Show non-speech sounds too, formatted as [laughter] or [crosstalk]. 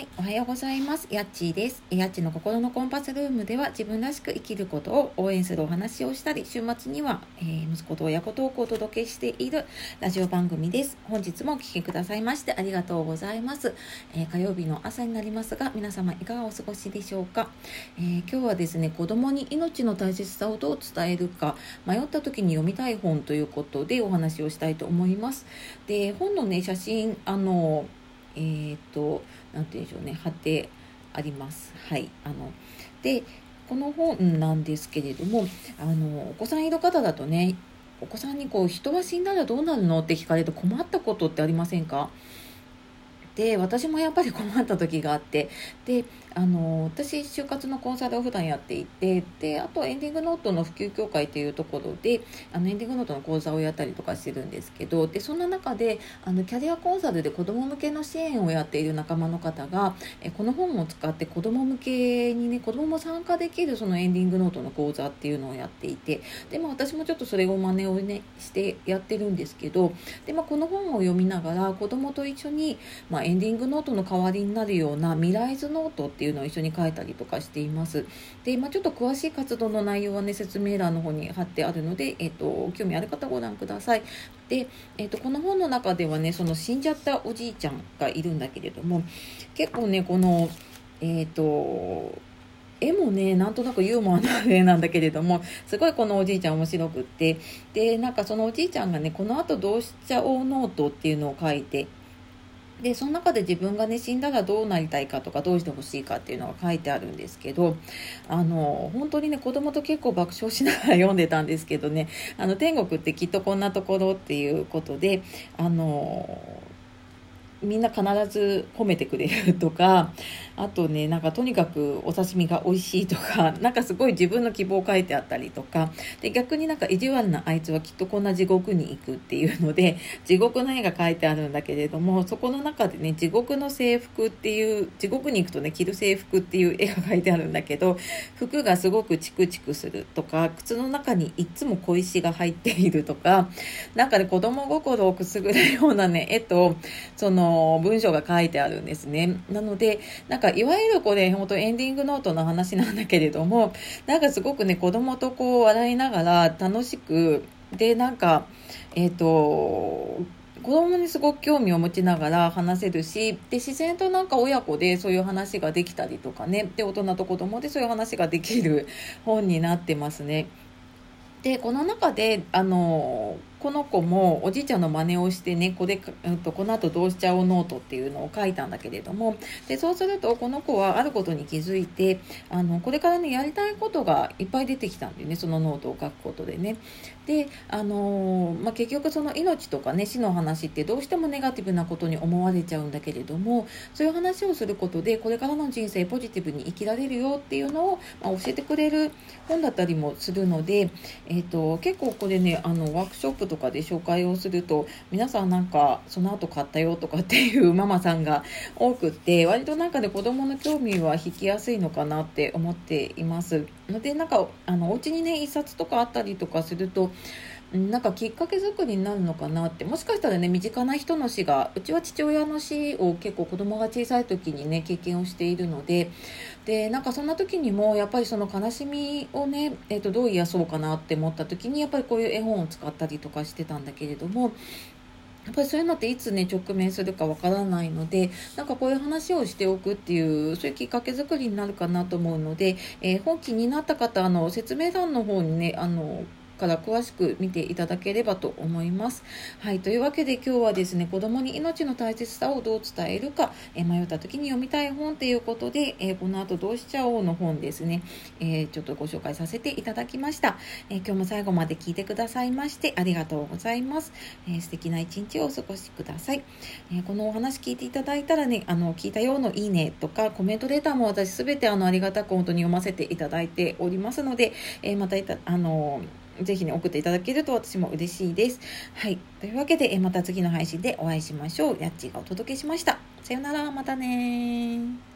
はい、おはようございます。やっちーです。やっちの心のコンパスルームでは自分らしく生きることを応援するお話をしたり、週末には、えー、息子と親子トークをお届けしているラジオ番組です。本日もお聴きくださいましてありがとうございます、えー、火曜日の朝になりますが、皆様いかがお過ごしでしょうか、えー、今日はですね、子供に命の大切さをどう伝えるか、迷った時に読みたい本ということでお話をしたいと思います。で、本のね、写真、あの、えっ、と、なんて言うんでしょうね、貼ってあります。はい。あの、で、この本なんですけれども、あの、お子さんいる方だとね、お子さんにこう、人は死んだらどうなるのって聞かれると困ったことってありませんか？で私もやっぱり困った時があってであの私就活のコンサルを普段やっていてであとエンディングノートの普及協会というところであのエンディングノートの講座をやったりとかしてるんですけどでそんな中であのキャリアコンサルで子ども向けの支援をやっている仲間の方がえこの本を使って子ども向けにね子どもも参加できるそのエンディングノートの講座っていうのをやっていてで、まあ、私もちょっとそれを真似をねしてやってるんですけどで、まあ、この本を読みながら子どもと一緒に、まあ、エンディングノートの代わりになるような未来図ノートってていうのを一緒に書いたりとかしています。で、今ちょっと詳しい活動の内容はね、説明欄の方に貼ってあるので、えっ、と、興味ある方ご覧ください。で、えっ、と、この本の中ではね、その死んじゃったおじいちゃんがいるんだけれども、結構ね、この、えっ、と、絵もねなんとなくユーモアのある絵なんだけれどもすごいこのおじいちゃん面白くってでなんかそのおじいちゃんがねこのあとどうしちゃおうノートっていうのを書いてでその中で自分がね死んだらどうなりたいかとかどうしてほしいかっていうのが書いてあるんですけどあの本当にね子供と結構爆笑しながら読んでたんですけどねあの天国ってきっとこんなところっていうことであのみんな必ず褒めてくれるとかあとねなんかとにかくお刺身が美味しいとか [laughs] なんかすごい自分の希望を書いてあったりとかで逆になんか意地悪なあいつはきっとこんな地獄に行くっていうので [laughs] 地獄の絵が描いてあるんだけれどもそこの中でね地獄の制服っていう地獄に行くとね着る制服っていう絵が描いてあるんだけど服がすごくチクチクするとか靴の中にいつも小石が入っているとかなんかね子供心をくすぐるようなね絵とその文章が書いてあるんですね。なので、なんかいわゆるこれ本当エンディングノートの話なんだけれども、[laughs] なんかすごくね、子供とこう笑いながら楽しく、で、なんか、えっ、ー、と、子供にすごく興味を持ちながら話せるしで自然となんか親子でそういう話ができたりとかねで大人と子供でそういう話ができる本になってますね。でこの中であのこの子もおじいちゃんの真似をしてねこれ、うん、とこの後どうしちゃおうノートっていうのを書いたんだけれどもでそうするとこの子はあることに気づいてあのこれからねやりたいことがいっぱい出てきたんでねそのノートを書くことでね。であのまあ、結局その命とかね死の話ってどうしてもネガティブなことに思われちゃうんだけれどもそういう話をすることでこれからの人生ポジティブに生きられるよっていうのを、まあ、教えてくれる本だったりもするので、えーと、結構これねあのワークショップとかで紹介をすると皆さんなんかその後買ったよとかっていう [laughs] ママさんが多くって割となんかで子供の興味は引きやすいのかなって思っています。のでなんかあのお家にね1冊とかあったりとかするとなんかきっかけ作りになるのかなってもしかしたらね身近な人の死がうちは父親の死を結構子供が小さい時にね経験をしているのででなんかそんな時にもやっぱりその悲しみをね、えー、とどう癒そうかなって思った時にやっぱりこういう絵本を使ったりとかしてたんだけれどもやっぱりそういうのっていつね直面するかわからないのでなんかこういう話をしておくっていうそういうきっかけ作りになるかなと思うので、えー、本気になった方あの説明欄の方にねあのから詳しく見ていただければと思います。はい、というわけで今日はですね、子供に命の大切さをどう伝えるか、え迷った時に読みたい本ということで、えこの後どうしちゃおうの本ですね、えちょっとご紹介させていただきました。え今日も最後まで聞いてくださいましてありがとうございます。え素敵な一日をお過ごしください。えこのお話聞いていただいたらね、あの、聞いたようのいいねとかコメントレータも私すべてあのありがたく本当に読ませていただいておりますので、えまた、あのぜひね、送っていただけると私も嬉しいです。はい。というわけで、また次の配信でお会いしましょう。やっちがお届けしました。さよなら、またね